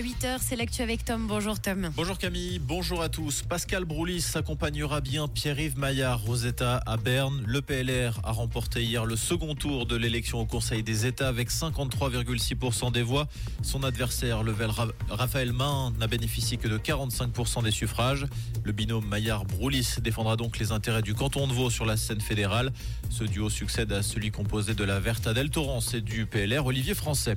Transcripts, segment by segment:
À 8h, c'est l'actu avec Tom. Bonjour Tom. Bonjour Camille, bonjour à tous. Pascal Broulis accompagnera bien Pierre-Yves Maillard États à Berne. Le PLR a remporté hier le second tour de l'élection au Conseil des États avec 53,6% des voix. Son adversaire, le Raphaël Main, n'a bénéficié que de 45% des suffrages. Le binôme Maillard-Broulis défendra donc les intérêts du canton de Vaud sur la scène fédérale. Ce duo succède à celui composé de la Verte Adèle Torrance et du PLR Olivier Français.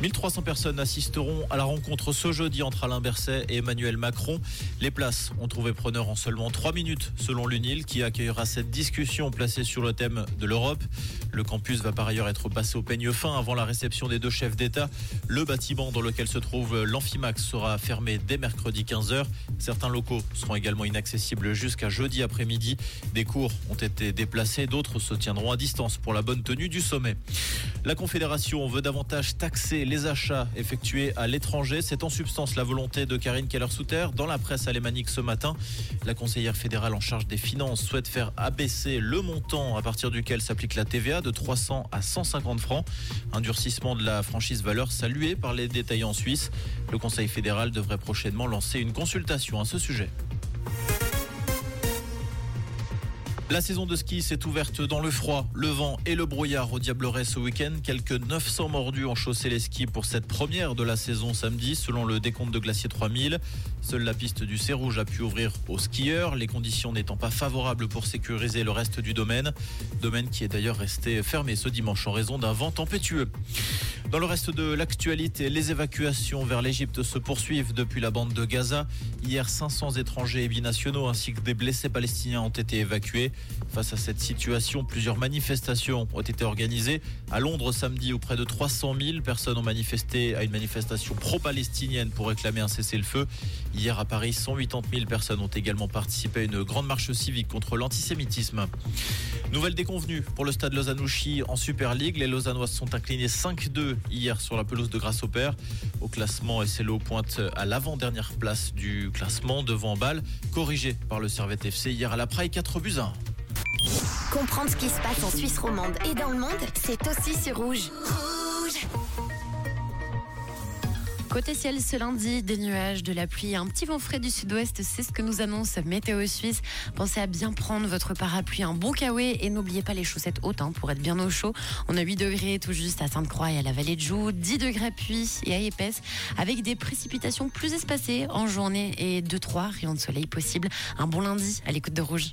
1300 personnes assisteront à la rencontre ce jeudi entre Alain Berset et Emmanuel Macron. Les places ont trouvé preneur en seulement 3 minutes selon l'UNIL qui accueillera cette discussion placée sur le thème de l'Europe. Le campus va par ailleurs être passé au peigne fin avant la réception des deux chefs d'État. Le bâtiment dans lequel se trouve l'Amphimax sera fermé dès mercredi 15h. Certains locaux seront également inaccessibles jusqu'à jeudi après-midi. Des cours ont été déplacés, d'autres se tiendront à distance pour la bonne tenue du sommet. La Confédération veut davantage taxer les achats effectués à l'étranger. C'est en substance la volonté de Karine Keller-Souter dans la presse alémanique ce matin. La conseillère fédérale en charge des finances souhaite faire abaisser le montant à partir duquel s'applique la TVA de 300 à 150 francs. Un durcissement de la franchise valeur salué par les détaillants suisses. Le Conseil fédéral devrait prochainement lancer une consultation à ce sujet. La saison de ski s'est ouverte dans le froid, le vent et le brouillard au Diableret ce week-end. Quelques 900 mordus ont chaussé les skis pour cette première de la saison samedi, selon le décompte de Glacier 3000. Seule la piste du Rouge a pu ouvrir aux skieurs, les conditions n'étant pas favorables pour sécuriser le reste du domaine. Domaine qui est d'ailleurs resté fermé ce dimanche en raison d'un vent tempétueux. Dans le reste de l'actualité, les évacuations vers l'Égypte se poursuivent depuis la bande de Gaza. Hier, 500 étrangers et binationaux ainsi que des blessés palestiniens ont été évacués. Face à cette situation, plusieurs manifestations ont été organisées. À Londres samedi, où près de 300 000 personnes ont manifesté à une manifestation pro-palestinienne pour réclamer un cessez-le-feu. Hier à Paris, 180 000 personnes ont également participé à une grande marche civique contre l'antisémitisme. Nouvelle déconvenue pour le stade Lausanne-Ouchy en Super League. Les Lausannois sont inclinés 5-2 hier sur la pelouse de Grasse au Père. Au classement, SLO pointe à l'avant-dernière place du classement devant Bâle, corrigé par le Servette FC hier à la Praille 4 buts 1. Comprendre ce qui se passe en Suisse romande et dans le monde, c'est aussi sur Rouge. Rouge Côté ciel ce lundi, des nuages, de la pluie, un petit vent frais du sud-ouest, c'est ce que nous annonce Météo Suisse. Pensez à bien prendre votre parapluie, un bon kawaii et n'oubliez pas les chaussettes hautes hein, pour être bien au chaud. On a 8 degrés tout juste à Sainte-Croix et à la vallée de Joux, 10 degrés à Puy et à Épaisse, avec des précipitations plus espacées en journée et 2-3 rayons de soleil possibles. Un bon lundi à l'écoute de Rouge.